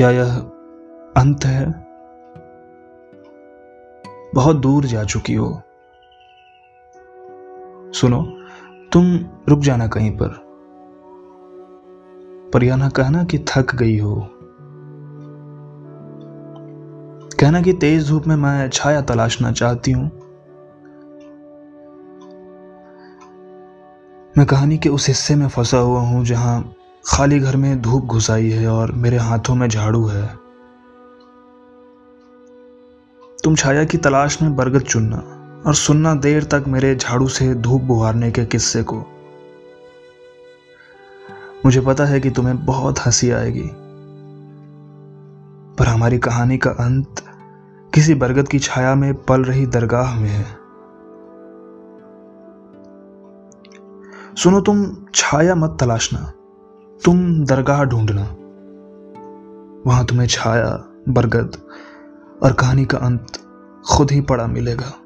क्या यह अंत है? बहुत दूर जा चुकी हो। सुनो, तुम रुक जाना कहीं पर। पर यह ना कहना कि थक गई हो। कहना कि तेज धूप में मैं छाया तलाशना चाहती हूँ। मैं कहानी के उस हिस्से में फंसा हुआ हूँ जहाँ खाली घर में धूप घुसाई है और मेरे हाथों में झाड़ू है। तुम छाया की तलाश में बरगद चुनना और सुनना देर तक मेरे झाड़ू से धूप बुहारने के किस्से को। मुझे पता है कि तुम्हें बहुत हँसी आएगी, पर हमारी कहानी का अंत किसी बरगद की छाया में पल रही दरगाह में है। सुनो तुम, छाया मत तलाशना। तुम दरगाह ढूंढना। वहाँ तुम्हें छाया, बरगद और कहानी का अंत खुद ही पड़ा मिलेगा।